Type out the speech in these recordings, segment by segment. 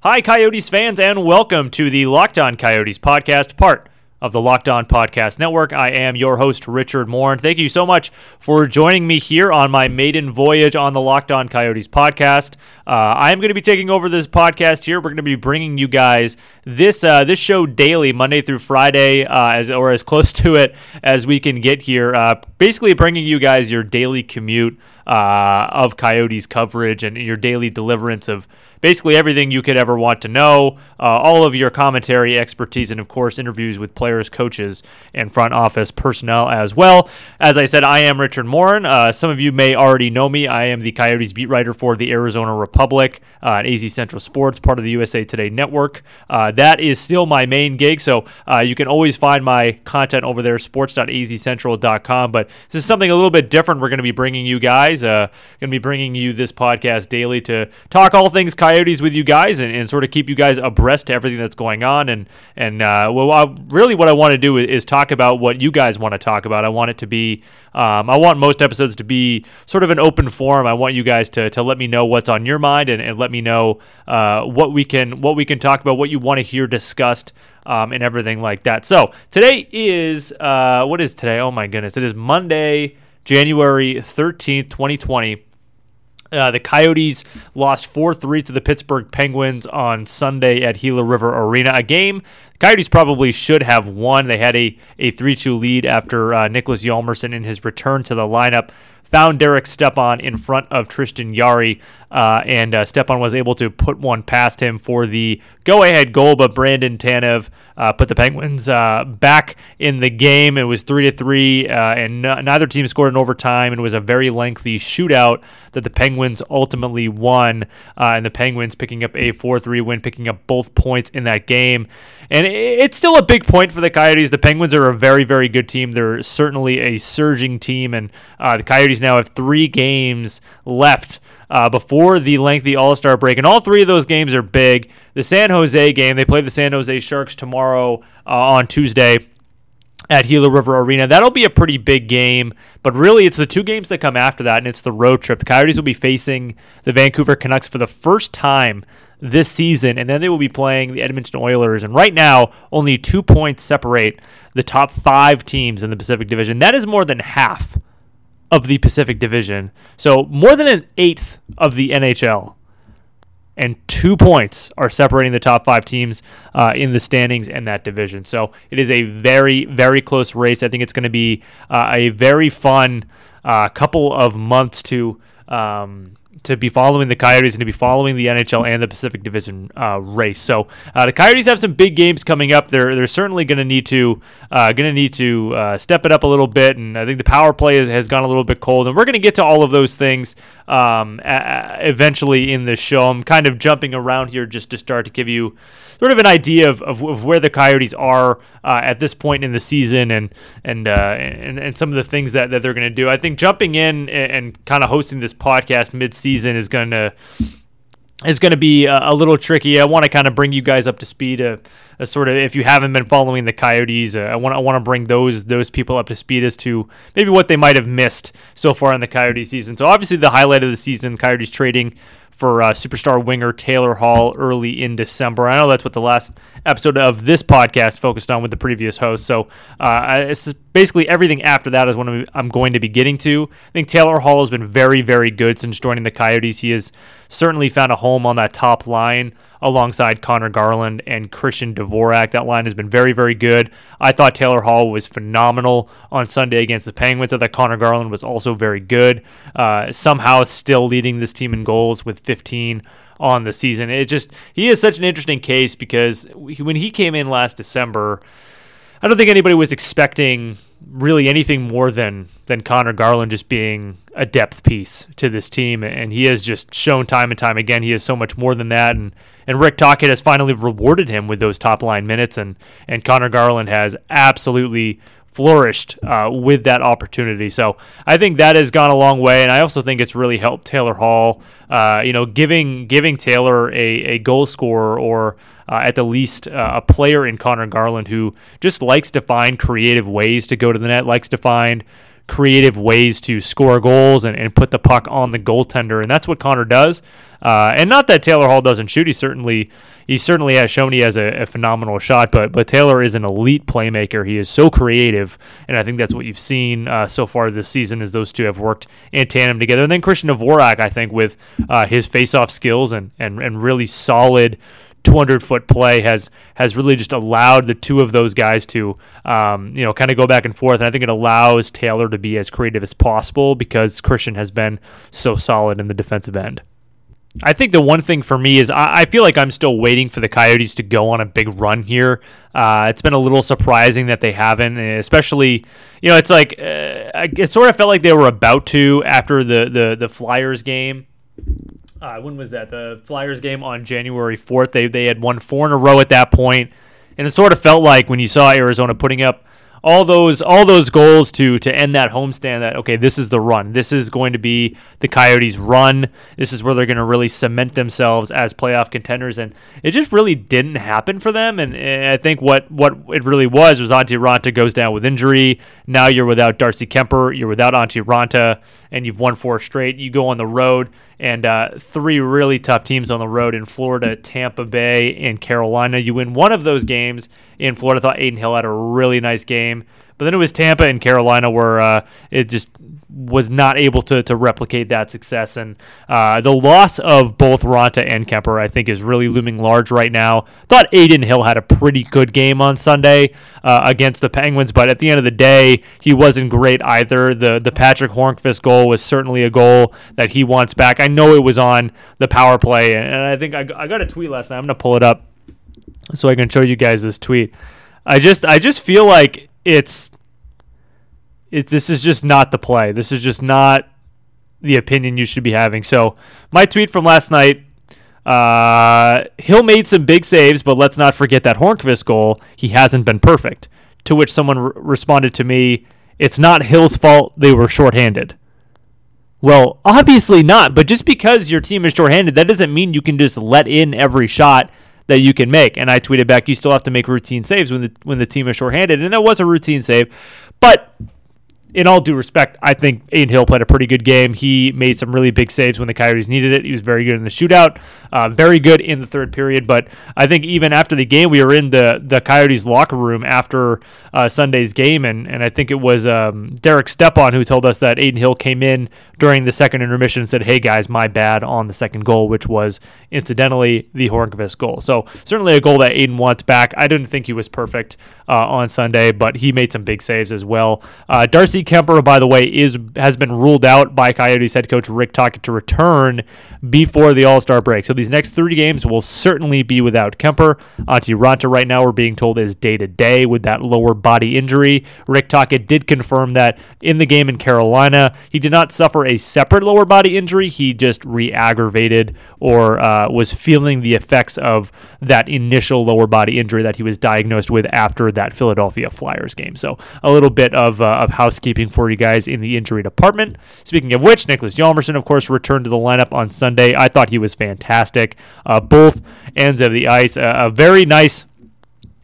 Hi, Coyotes fans, and welcome to the Locked On Coyotes podcast, part of the Locked On Podcast Network. I am your host, Richard Morin, and thank you so much for joining me here on my maiden voyage on the Locked On Coyotes podcast. Uh, I am going to be taking over this podcast here. We're going to be bringing you guys this uh, this show daily, Monday through Friday, uh, as or as close to it as we can get here. Uh, basically, bringing you guys your daily commute uh, of Coyotes coverage and your daily deliverance of basically everything you could ever want to know, uh, all of your commentary expertise, and of course, interviews with players, coaches, and front office personnel as well. As I said, I am Richard Morin. Uh, some of you may already know me. I am the Coyotes beat writer for the Arizona Republic uh, at AZ Central Sports, part of the USA Today network. Uh, that is still my main gig, so uh, you can always find my content over there, sports.azcentral.com. But this is something a little bit different we're going to be bringing you guys guys. Uh, going to be bringing you this podcast daily to talk all things Coyotes with you guys and, and sort of keep you guys abreast to everything that's going on. And and uh, well, I, really, what I want to do is, is, talk about what you guys want to talk about. I want it to be, um, I want most episodes to be sort of an open forum. I want you guys to, to let me know what's on your mind and, and let me know uh, what we can what we can talk about, what you want to hear discussed. Um, and everything like that. So today is uh, what is today? Oh my goodness! It is Monday, January 13th, 2020. Uh, the Coyotes lost 4 3 to the Pittsburgh Penguins on Sunday at Gila River Arena. A game the Coyotes probably should have won. They had a, a 3 2 lead after uh, Niklas Hjalmarsson, in his return to the lineup, found Derek Stepan in front of Tristan Jarry, uh, and uh, Stepan was able to put one past him for the go ahead goal, but Brandon Tanev uh, put the Penguins uh, back in the game. It was three to three, uh, and n- neither team scored in overtime. It was a very lengthy shootout that the Penguins ultimately won, uh, and the Penguins picking up a four-three win, picking up both points in that game. And it's still a big point for the Coyotes. The Penguins are a very, very good team. They're certainly a surging team, and the Coyotes now have three games left uh, before the lengthy All Star break. And all three of those games are big. The San Jose game, they play the San Jose Sharks tomorrow uh, on Tuesday at Gila River Arena. That'll be a pretty big game, but really it's the two games that come after that, and it's the road trip. The Coyotes will be facing the Vancouver Canucks for the first time this season, and then they will be playing the Edmonton Oilers. And right now, only two points separate the top five teams in the Pacific Division. That is more than half of the Pacific Division. So more than an eighth of the NHL. And two points are separating the top five teams uh, in the standings in that division. So it is a very, very close race. I think it's going to be uh, a very fun uh, couple of months to um, to be following the Coyotes and to be following the NHL and the Pacific Division uh, race. So uh, the Coyotes have some big games coming up. They're they're certainly going to need to uh, going to need to uh, step it up a little bit. And I think the power play has, has gone a little bit cold. And we're going to get to all of those things um, a- eventually in the show. I'm kind of jumping around here just to start to give you sort of an idea of, of, of where the Coyotes are uh, at this point in the season and and uh, and, and some of the things that, that they're going to do. I think jumping in and, and kind of hosting this podcast mid season is going to is going to be a, little tricky. I want to kind of bring you guys up to speed. A, a sort of if you haven't been following the Coyotes, uh, I want I want to bring those those people up to speed as to maybe what they might have missed so far in the Coyote season. So obviously the highlight of the season, Coyotes trading for uh, superstar winger Taylor Hall early in December. I know that's what the last episode of this podcast focused on with the previous host. So uh, it's basically everything after that is what I'm going to be getting to. I think Taylor Hall has been very, very good since joining the Coyotes. He has certainly found a home on that top line alongside Conor Garland and Christian Dvorak. That line has been very, very good. I thought Taylor Hall was phenomenal on Sunday against the Penguins. I thought Conor Garland was also very good. Uh, somehow still leading this team in goals with 15 on the season. It just he is such an interesting case because when he came in last December, I don't think anybody was expecting really anything more than than Conor Garland just being a depth piece to this team, and he has just shown time and time again he is so much more than that. And and Rick Tocchet has finally rewarded him with those top line minutes, and and Conor Garland has absolutely flourished uh, with that opportunity. So I think that has gone a long way, and I also think it's really helped Taylor Hall. Uh, you know, giving giving Taylor a, a goal scorer or uh, at the least uh, a player in Conor Garland who just likes to find creative ways to go to the net, likes to find creative ways to score goals and, and put the puck on the goaltender, and that's what Conor does. Uh, and not that Taylor Hall doesn't shoot; he certainly he certainly has shown he has a, a, phenomenal shot. But but Taylor is an elite playmaker. He is so creative, and I think that's what you've seen uh, so far this season. Is those two have worked in tandem together. And then Christian Dvorak, I think, with uh, his faceoff skills and and and really solid 200 foot play has has really just allowed the two of those guys to um, you know kind of go back and forth. And I think it allows Taylor to be as creative as possible because Christian has been so solid in the defensive end. I think the one thing for me is I, I, feel like I'm still waiting for the Coyotes to go on a big run here. Uh, it's been a little surprising that they haven't, especially you know it's like uh, it sort of felt like they were about to after the the the Flyers game uh, when was that? The Flyers game on January 4th. They, they had won four in a row at that point, and it sort of felt like when you saw Arizona putting up all those all those goals to to end that homestand that okay this is the run. This is going to be the coyotes run. This is where they're going to really cement themselves as playoff contenders. And it just really didn't happen for them. And, and i think what what it really was was Antti Raanta goes down with injury. Now you're without Darcy Kuemper you're without Antti Raanta and you've won four straight. You go on the road and uh, three really tough teams on the road in Florida, Tampa Bay, and Carolina. You win one of those games in Florida. I thought Adin Hill had a really nice game, but then it was Tampa and Carolina where uh, it just was not able to, to replicate that success. And uh, the loss of both Raanta and Kuemper, I think, is really looming large right now. Thought Adin Hill had a pretty good game on Sunday uh, against the Penguins, but at the end of the day, he wasn't great either. The the Patric Hornqvist goal was certainly a goal that he wants back. I know it was on the power play, and I think I, I got a tweet last night. I'm gonna pull it up so I can show you guys this tweet. I just I just feel like it's it, this is just not the play. This is just not the opinion you should be having. So, my tweet from last night uh, Hill made some big saves, but let's not forget that Hornqvist goal. He hasn't been perfect. To which someone responded to me, It's not Hill's fault they were shorthanded. Well, obviously not, but just because your team is shorthanded, that doesn't mean you can just let in every shot that you can make. And I tweeted back, you still have to make routine saves when the when the team is shorthanded, and that was a routine save. But in all due respect, I think Adin Hill played a pretty good game. He made some really big saves when the Coyotes needed it. He was very good in the shootout, uh, very good in the third period. But I think even after the game, we were in the the Coyotes locker room after uh, Sunday's game, and and I think it was um, Derek Stepan who told us that Adin Hill came in during the second intermission and said, "Hey guys, my bad on the second goal," which was incidentally the Hornqvist goal. So certainly a goal that Adin wants back. I didn't think he was perfect uh, on Sunday, but he made some big saves as well. Uh, Darcy Kuemper, by the way, is has been ruled out by Coyotes head coach Rick Tocchet to return before the All Star break. So these next three games will certainly be without Kuemper. Antti Raanta right now we're being told is day to day with that lower body injury. Rick Tocchet did confirm that in the game in Carolina, he did not suffer a separate lower body injury. He just re-aggravated or uh, was feeling the effects of that initial lower body injury that he was diagnosed with after that Philadelphia Flyers game. So a little bit of, uh, of housekeeping for you guys in the injury department. Speaking of which, Niklas Hjalmarsson, of course, returned to the lineup on Sunday. I thought he was fantastic. Uh, both ends of the ice. a very nice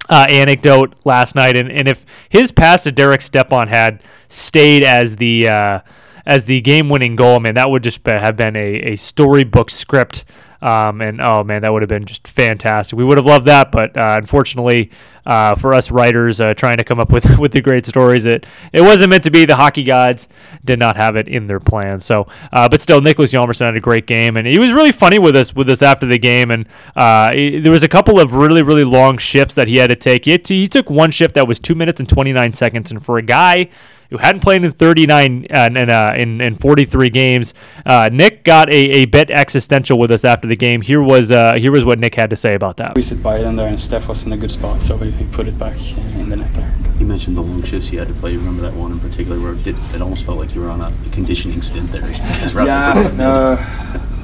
uh, anecdote last night, and, and if his pass to Derek Stepan had stayed as the uh, as the game winning goal, man, that would just have been a, a storybook script um, and oh man, that would have been just fantastic. We would have loved that, but uh, unfortunately, uh, for us writers uh, trying to come up with with the great stories, it it wasn't meant to be. The hockey gods did not have it in their plan. So, uh, but still, Niklas Hjalmarsson had a great game, and he was really funny with us with us after the game. And uh, he, there was a couple of really really long shifts that he had to take. He, he took one shift that was two minutes and twenty nine seconds, and for a guy who hadn't played in 39 uh, and uh, in, in 43 games. Uh, Nick got a, a bit existential with us after the game. Here was uh, here was what Nick had to say about that. We sit by it in there, and Steph was in a good spot, so we, we put it back in the net there. You mentioned the long shifts you had to play. You remember that one in particular where it, did, it almost felt like you were on a conditioning stint there. yeah,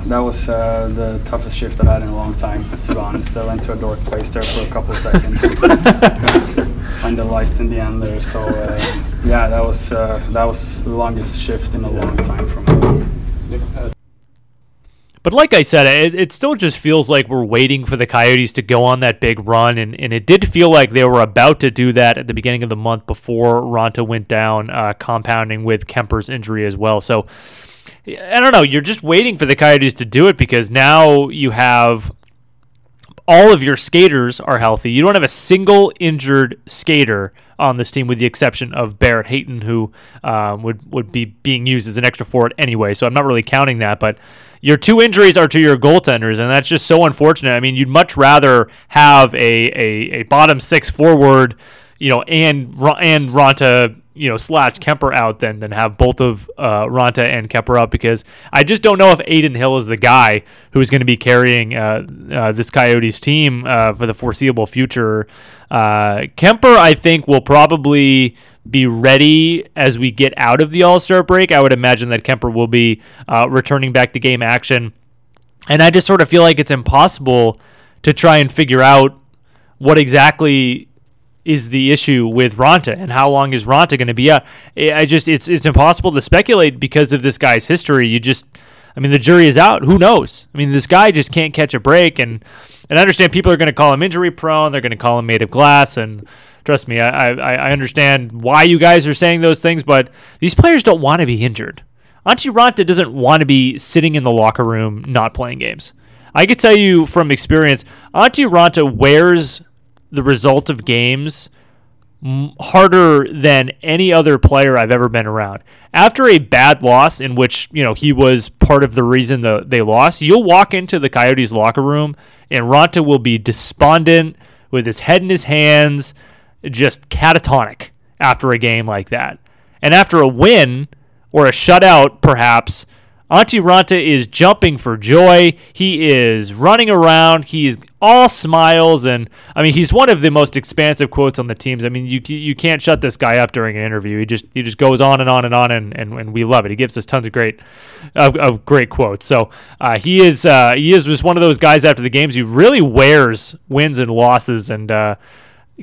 that was uh, the toughest shift I've had in a long time, to be honest. I went to a dark place there for a couple of seconds. Find the light in the end there. So uh, yeah, that was uh, that was the longest shift in a long time from. But like I said, it, it still just feels like we're waiting for the Coyotes to go on that big run, and, and it did feel like they were about to do that at the beginning of the month before Raanta went down, uh, compounding with Kuemper's injury as well. So I don't know. You're just waiting for the Coyotes to do it because now you have all of your skaters are healthy. You don't have a single injured skater on this team, with the exception of Barrett Hayton, who um, would would be being used as an extra forward anyway. So I'm not really counting that, but your two injuries are to your goaltenders, and that's just so unfortunate. I mean, you'd much rather have a a, a bottom six forward, you know, and and Raanta you know slash Kuemper out than than have both of uh, Raanta and Kuemper out because I just don't know if Adin Hill is the guy who is going to be carrying uh, uh, this Coyotes team uh, for the foreseeable future. Uh, Kuemper, I think, will probably be ready as we get out of the All Star break. I would imagine that Kuemper will be uh, returning back to game action, and I just sort of feel like it's impossible to try and figure out what exactly is the issue with Raanta and how long is Raanta going to be out? I just it's it's impossible to speculate because of this guy's history. You just I mean the jury is out. Who knows? I mean this guy just can't catch a break and and I understand people are going to call him injury prone. They're going to call him made of glass and trust me, I, I I understand why you guys are saying those things, but these players don't want to be injured. Antti Raanta doesn't want to be sitting in the locker room not playing games. I could tell you from experience, Antti Raanta wears the result of games harder than any other player I've ever been around. After a bad loss in which, you know, he was part of the reason the, they lost, you'll walk into the Coyotes locker room and Raanta will be despondent with his head in his hands, just catatonic after a game like that. And after a win or a shutout perhaps, Antti Raanta is jumping for joy. He is running around. He's all smiles, and I mean, he's one of the most expansive quotes on the teams. I mean, you you can't shut this guy up during an interview. He just he just goes on and on and on, and, and, and we love it. He gives us tons of great of, of great quotes. So uh, he is uh, he is just one of those guys after the games who really wears wins and losses, and uh,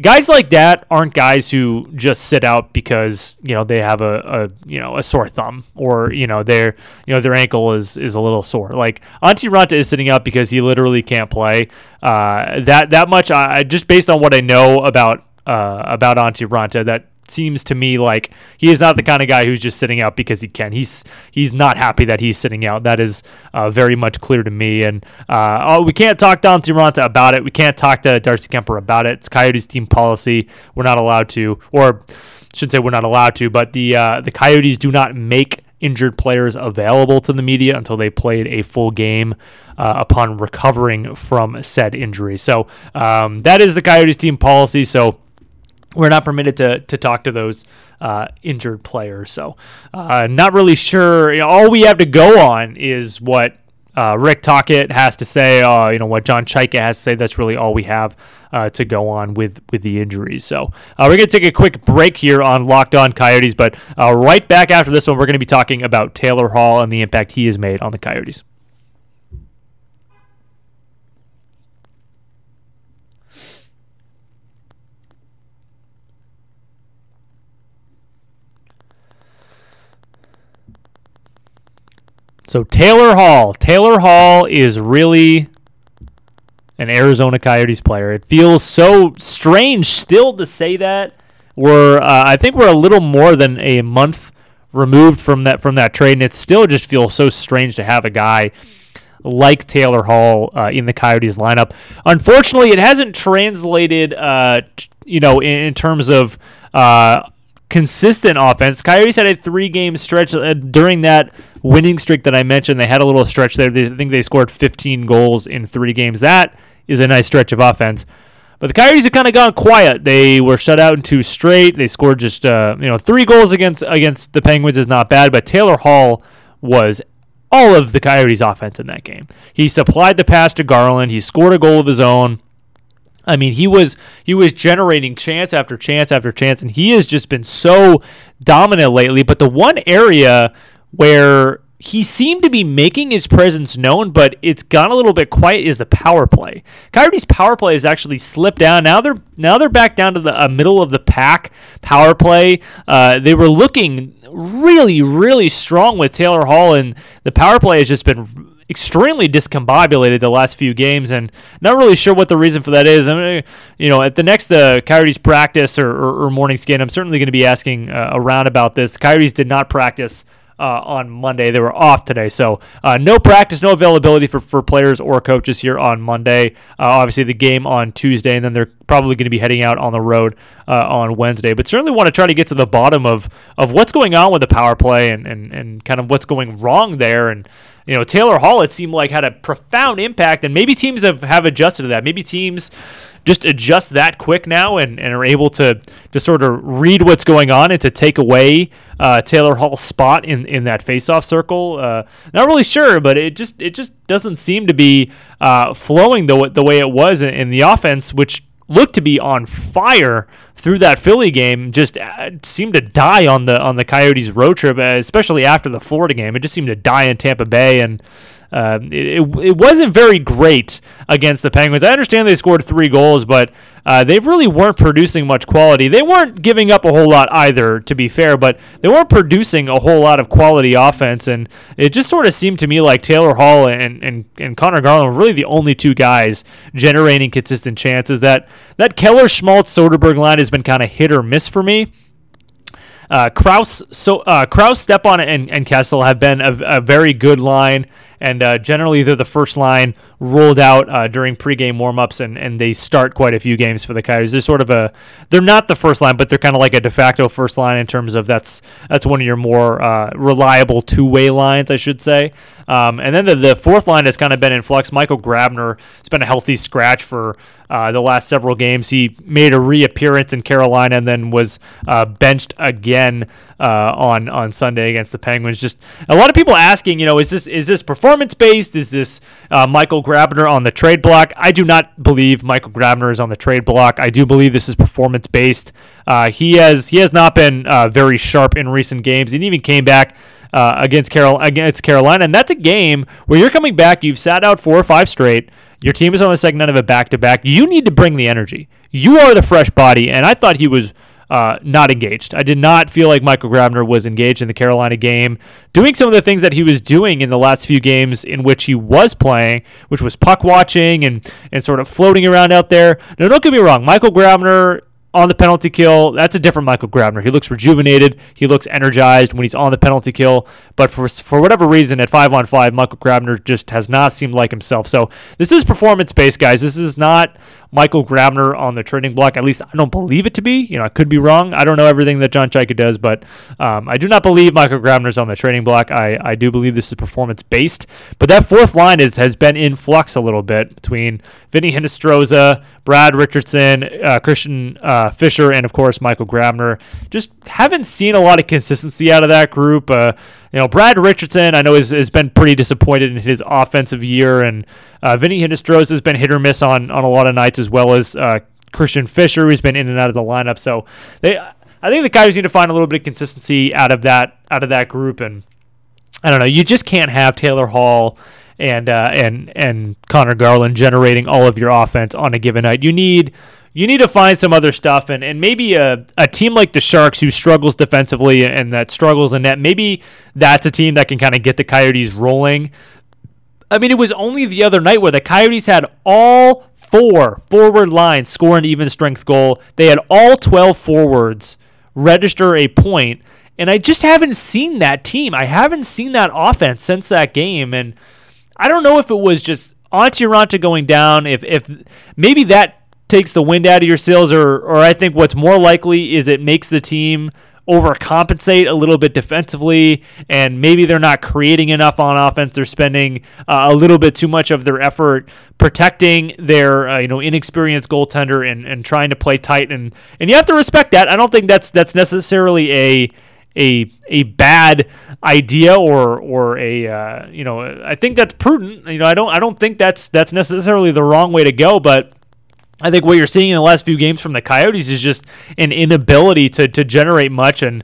guys like that aren't guys who just sit out because you know they have a, a you know a sore thumb or you know their you know their ankle is is a little sore. Like Antti Raanta is sitting out because he literally can't play. Uh, that that much I just based on what I know about uh, about Antti Raanta that seems to me like he is not the kind of guy who's just sitting out because he can. He's he's not happy that he's sitting out. That is uh, very much clear to me. And uh, oh, we can't talk to Raanta about it. We can't talk to Darcy Kuemper about it. It's Coyotes team policy. We're not allowed to, or should say we're not allowed to. But the uh, the Coyotes do not make injured players available to the media until they played a full game uh, upon recovering from said injury. So um, that is the Coyotes team policy. So we're not permitted to to talk to those uh, injured players. So, uh, not really sure. You know, all we have to go on is what uh, Rick Tocchet has to say. Uh, you know what John Chayka has to say. That's really all we have uh, to go on with with the injuries. So uh, we're gonna take a quick break here on Locked On Coyotes, but right back after this one, we're gonna be talking about Taylor Hall and the impact he has made on the Coyotes. So Taylor Hall. Taylor Hall is really an Arizona Coyotes player. It feels so strange still to say that. We're uh, I think we're a little more than a month removed from that from that trade, and it still just feels so strange to have a guy like Taylor Hall uh, in the Coyotes lineup. Unfortunately, it hasn't translated, uh, t- you know, in, in terms of uh, consistent offense. Coyotes had a three game stretch uh, during that winning streak that I mentioned. They had a little stretch there. They, I think they scored 15 goals in three games. That is a nice stretch of offense. But the Coyotes have kind of gone quiet. They were shut out in two straight. They scored just uh, you know three goals against against the Penguins is not bad. But Taylor Hall was all of the Coyotes' offense in that game. He supplied the pass to Garland. He scored a goal of his own. I mean, he was he was generating chance after chance after chance, and he has just been so dominant lately. But the one area where he seemed to be making his presence known, but it's gone a little bit quiet. Is the power play? Coyotes' power play has actually slipped down. Now they're now they're back down to the uh, middle of the pack power play. Uh, they were looking really really strong with Taylor Hall, and the power play has just been extremely discombobulated the last few games, and not really sure what the reason for that is. I mean, you know, at the next uh, Coyotes practice or, or, or morning skin, I'm certainly going to be asking uh, around about this. The Coyotes did not practice uh, on Monday. They were off today, so uh, no practice, no availability for, for players or coaches here on Monday. Uh, obviously, the game on Tuesday, and then they're probably going to be heading out on the road uh, on Wednesday. But certainly want to try to get to the bottom of of what's going on with the power play and, and, and kind of what's going wrong there. And you know, Taylor Hall, it seemed like had a profound impact, and maybe teams have, have adjusted to that. Maybe teams just adjust that quick now and, and are able to to sort of read what's going on and to take away uh, Taylor Hall's spot in, in that faceoff circle. Uh, not really sure, but it just it just doesn't seem to be uh, flowing the the way it was in, in the offense, which looked to be on fire through that Philly game. Just uh, seemed to die on the on the Coyotes road trip, uh, especially after the Florida game. It just seemed to die in Tampa Bay and. Uh, it, it wasn't very great against the Penguins. I understand they scored three goals, but uh, they really weren't producing much quality. They weren't giving up a whole lot either, to be fair, but they weren't producing a whole lot of quality offense. And it just sort of seemed to me like Taylor Hall and, and, and Conor Garland were really the only two guys generating consistent chances. That, that Keller Schmaltz Soderberg line has been kind of hit or miss for me. Uh, Crouse, so uh, Crouse, Stepan, and, and Kessel have been a, a very good line and uh, generally they're the first line rolled out uh, during pregame warmups, and, and they start quite a few games for the Coyotes. They're sort of a they're not the first line, but they're kind of like a de facto first line in terms of that's that's one of your more uh, reliable two way lines, I should say. Um, and then the, the fourth line has kind of been in flux. Michael Grabner has been a healthy scratch for uh, the last several games. He made a reappearance in Carolina and then was uh, benched again uh, on on Sunday against the Penguins. Just a lot of people asking, you know, is this is this performance based? Is this uh, Michael Grabner on the trade block? I do not believe Michael Grabner is on the trade block. I do believe this is performance based. Uh, he has he has not been uh, very sharp in recent games, and even came back uh, against Carol against Carolina, and that's a game where you're coming back. You've sat out four or five straight. Your team is on the second end of a back to back. You need to bring the energy. You are the fresh body, and I thought he was. Uh, not engaged. I did not feel like Michael Grabner was engaged in the Carolina game, doing some of the things that he was doing in the last few games in which he was playing, which was puck watching and and sort of floating around out there. Now, don't get me wrong, Michael Grabner on the penalty kill, that's a different Michael Grabner. He looks rejuvenated. He looks energized when he's on the penalty kill. But for for whatever reason, at five on five, Michael Grabner just has not seemed like himself. So this is performance based, guys. This is not Michael Grabner on the trading block. At least I don't believe it to be. You know, I could be wrong. I don't know everything that John Chayka does, but um, I do not believe Michael Grabner's on the trading block. I, I do believe this is performance based. But that fourth line is has been in flux a little bit between Vinny Hinostroza, Brad Richardson, uh, Christian uh, Fischer, and of course Michael Grabner. Just haven't seen a lot of consistency out of that group. Uh, you know, Brad Richardson, I know has, has been pretty disappointed in his offensive year, and uh, Vinny Hinostroza has been hit or miss on on a lot of nights, as well as uh, Christian Fischer, who's been in and out of the lineup. So they, I think the guys need to find a little bit of consistency out of that out of that group, and I don't know, you just can't have Taylor Hall and uh, and and Conor Garland generating all of your offense on a given night. You need you need to find some other stuff and, and maybe a, a team like the Sharks who struggles defensively and that struggles in net, maybe that's a team that can kind of get the Coyotes rolling. I mean, it was only the other night where the Coyotes had all four forward lines score an even strength goal. They had all 12 forwards register a point, and I just haven't seen that team. I haven't seen that offense since that game, and I don't know if it was just Antti going down, if if maybe that takes the wind out of your sails, or or I think what's more likely is it makes the team overcompensate a little bit defensively, and maybe they're not creating enough on offense. They're spending uh, a little bit too much of their effort protecting their uh, you know inexperienced goaltender and, and trying to play tight, and and you have to respect that. I don't think that's that's necessarily a a a bad idea or or a uh, you know I think that's prudent. You know I don't I don't think that's that's necessarily the wrong way to go, but I think what you're seeing in the last few games from the Coyotes is just an inability to, to generate much. And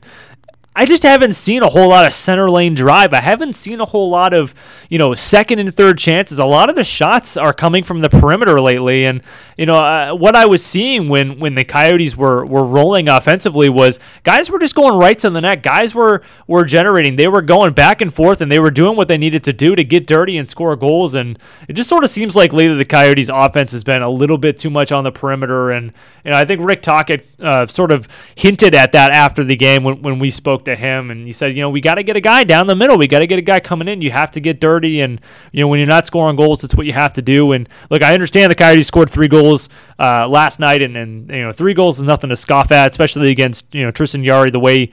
I just haven't seen a whole lot of center lane drive. I haven't seen a whole lot of, you know, second and third chances. A lot of the shots are coming from the perimeter lately, and you know uh, what I was seeing when when the Coyotes were were rolling offensively was guys were just going right to the net. Guys were were generating. They were going back and forth, and they were doing what they needed to do to get dirty and score goals. And it just sort of seems like lately the Coyotes' offense has been a little bit too much on the perimeter, and you know I think Rick Tocchet uh, sort of hinted at that after the game when when we spoke to him, and he said, you know, we got to get a guy down the middle. We got to get a guy coming in. You have to get dirty, and you know, when you're not scoring goals, it's what you have to do. And look, I understand the Coyotes scored three goals uh, last night, and and you know, three goals is nothing to scoff at, especially against you know Tristan Jarry the way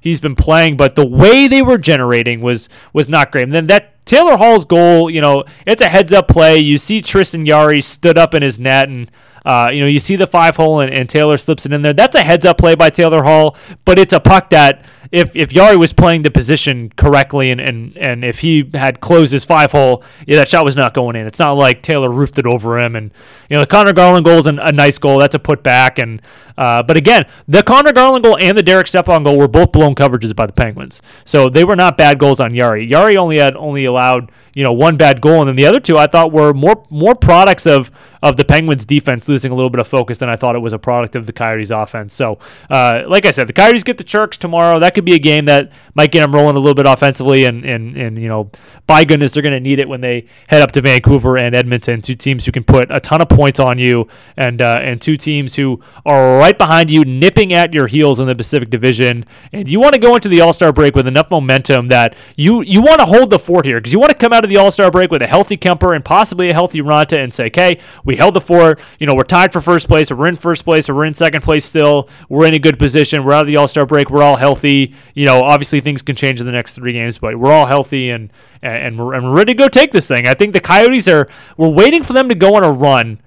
he's been playing. But the way they were generating was was not great. And then that Taylor Hall's goal, you know, it's a heads up play. You see Tristan Jarry stood up in his net and. Uh, you know, you see the five hole and, and, Taylor slips it in there. That's a heads up play by Taylor Hall, but it's a puck that if if Jarry was playing the position correctly and, and, and if he had closed his five hole, yeah, that shot was not going in. It's not like Taylor roofed it over him. And you know, the Conor Garland goal is an, a nice goal. That's a put back. And uh, but again, the Conor Garland goal and the Derek Stepan goal were both blown coverages by the Penguins, so they were not bad goals on Jarry. Jarry only had only allowed you know one bad goal, and then the other two I thought were more more products of of the Penguins defense losing a little bit of focus than I thought it was a product of the Coyotes offense. So, uh, like I said, the Coyotes get the Sharks tomorrow. That could be a game that might get them rolling a little bit offensively, and and and you know, by goodness, they're going to need it when they head up to Vancouver and Edmonton, two teams who can put a ton of points on you, and uh, and two teams who are right behind you, nipping at your heels in the Pacific Division, and you want to go into the All Star break with enough momentum that you you want to hold the fort here because you want to come out of the All Star break with a healthy Kuemper and possibly a healthy Raanta and say, okay, we held the fort. You know, we're tied for first place, or we're in first place, or we're in second place still. We're in a good position. We're out of the All Star break. We're all healthy. You know, obviously things can change in the next three games, but we're all healthy and and we're, and we're ready to go take this thing. I think the Coyotes are we're waiting for them to go on a run.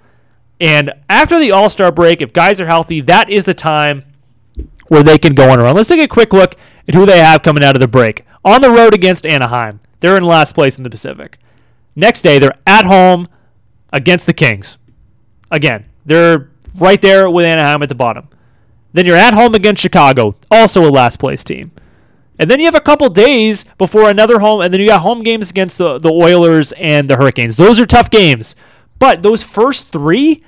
And after the All Star break, if guys are healthy, that is the time where they can go on a run. Let's take a quick look at who they have coming out of the break. On the road against Anaheim, they're in last place in the Pacific. Next day, they're at home against the Kings. Again, they're right there with Anaheim at the bottom. Then you're at home against Chicago, also a last place team. And then you have a couple days before another home, and then you got home games against the, the Oilers and the Hurricanes. Those are tough games. But those first three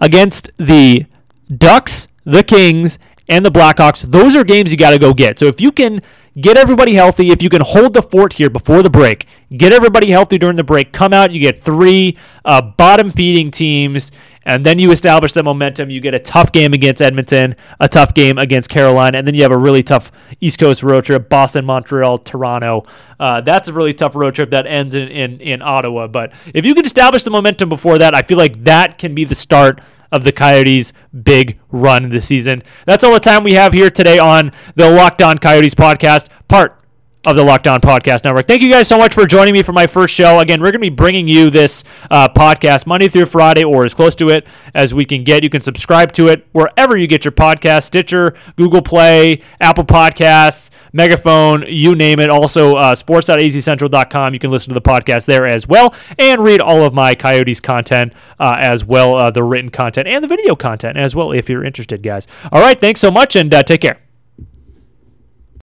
against the Ducks, the Kings, and the Blackhawks, those are games you got to go get. So if you can get everybody healthy, if you can hold the fort here before the break, get everybody healthy during the break, come out, you get three uh, bottom feeding teams, and then you establish the momentum. You get a tough game against Edmonton, a tough game against Carolina, and then you have a really tough East Coast road trip Boston, Montreal, Toronto. Uh, that's a really tough road trip that ends in, in, in Ottawa. But if you can establish the momentum before that, I feel like that can be the start of the Coyotes' big run this season. That's all the time we have here today on the Locked On Coyotes podcast, part of the Locked On Podcast Network. Thank you guys so much for joining me for my first show. Again, we're going to be bringing you this uh, podcast Monday through Friday or as close to it as we can get. You can subscribe to it wherever you get your podcast Stitcher, Google Play, Apple Podcasts, Megaphone, you name it. Also, uh, sports.azcentral.com. You can listen to the podcast there as well and read all of my Coyotes content uh, as well, uh, the written content and the video content as well if you're interested, guys. All right, thanks so much and uh, take care.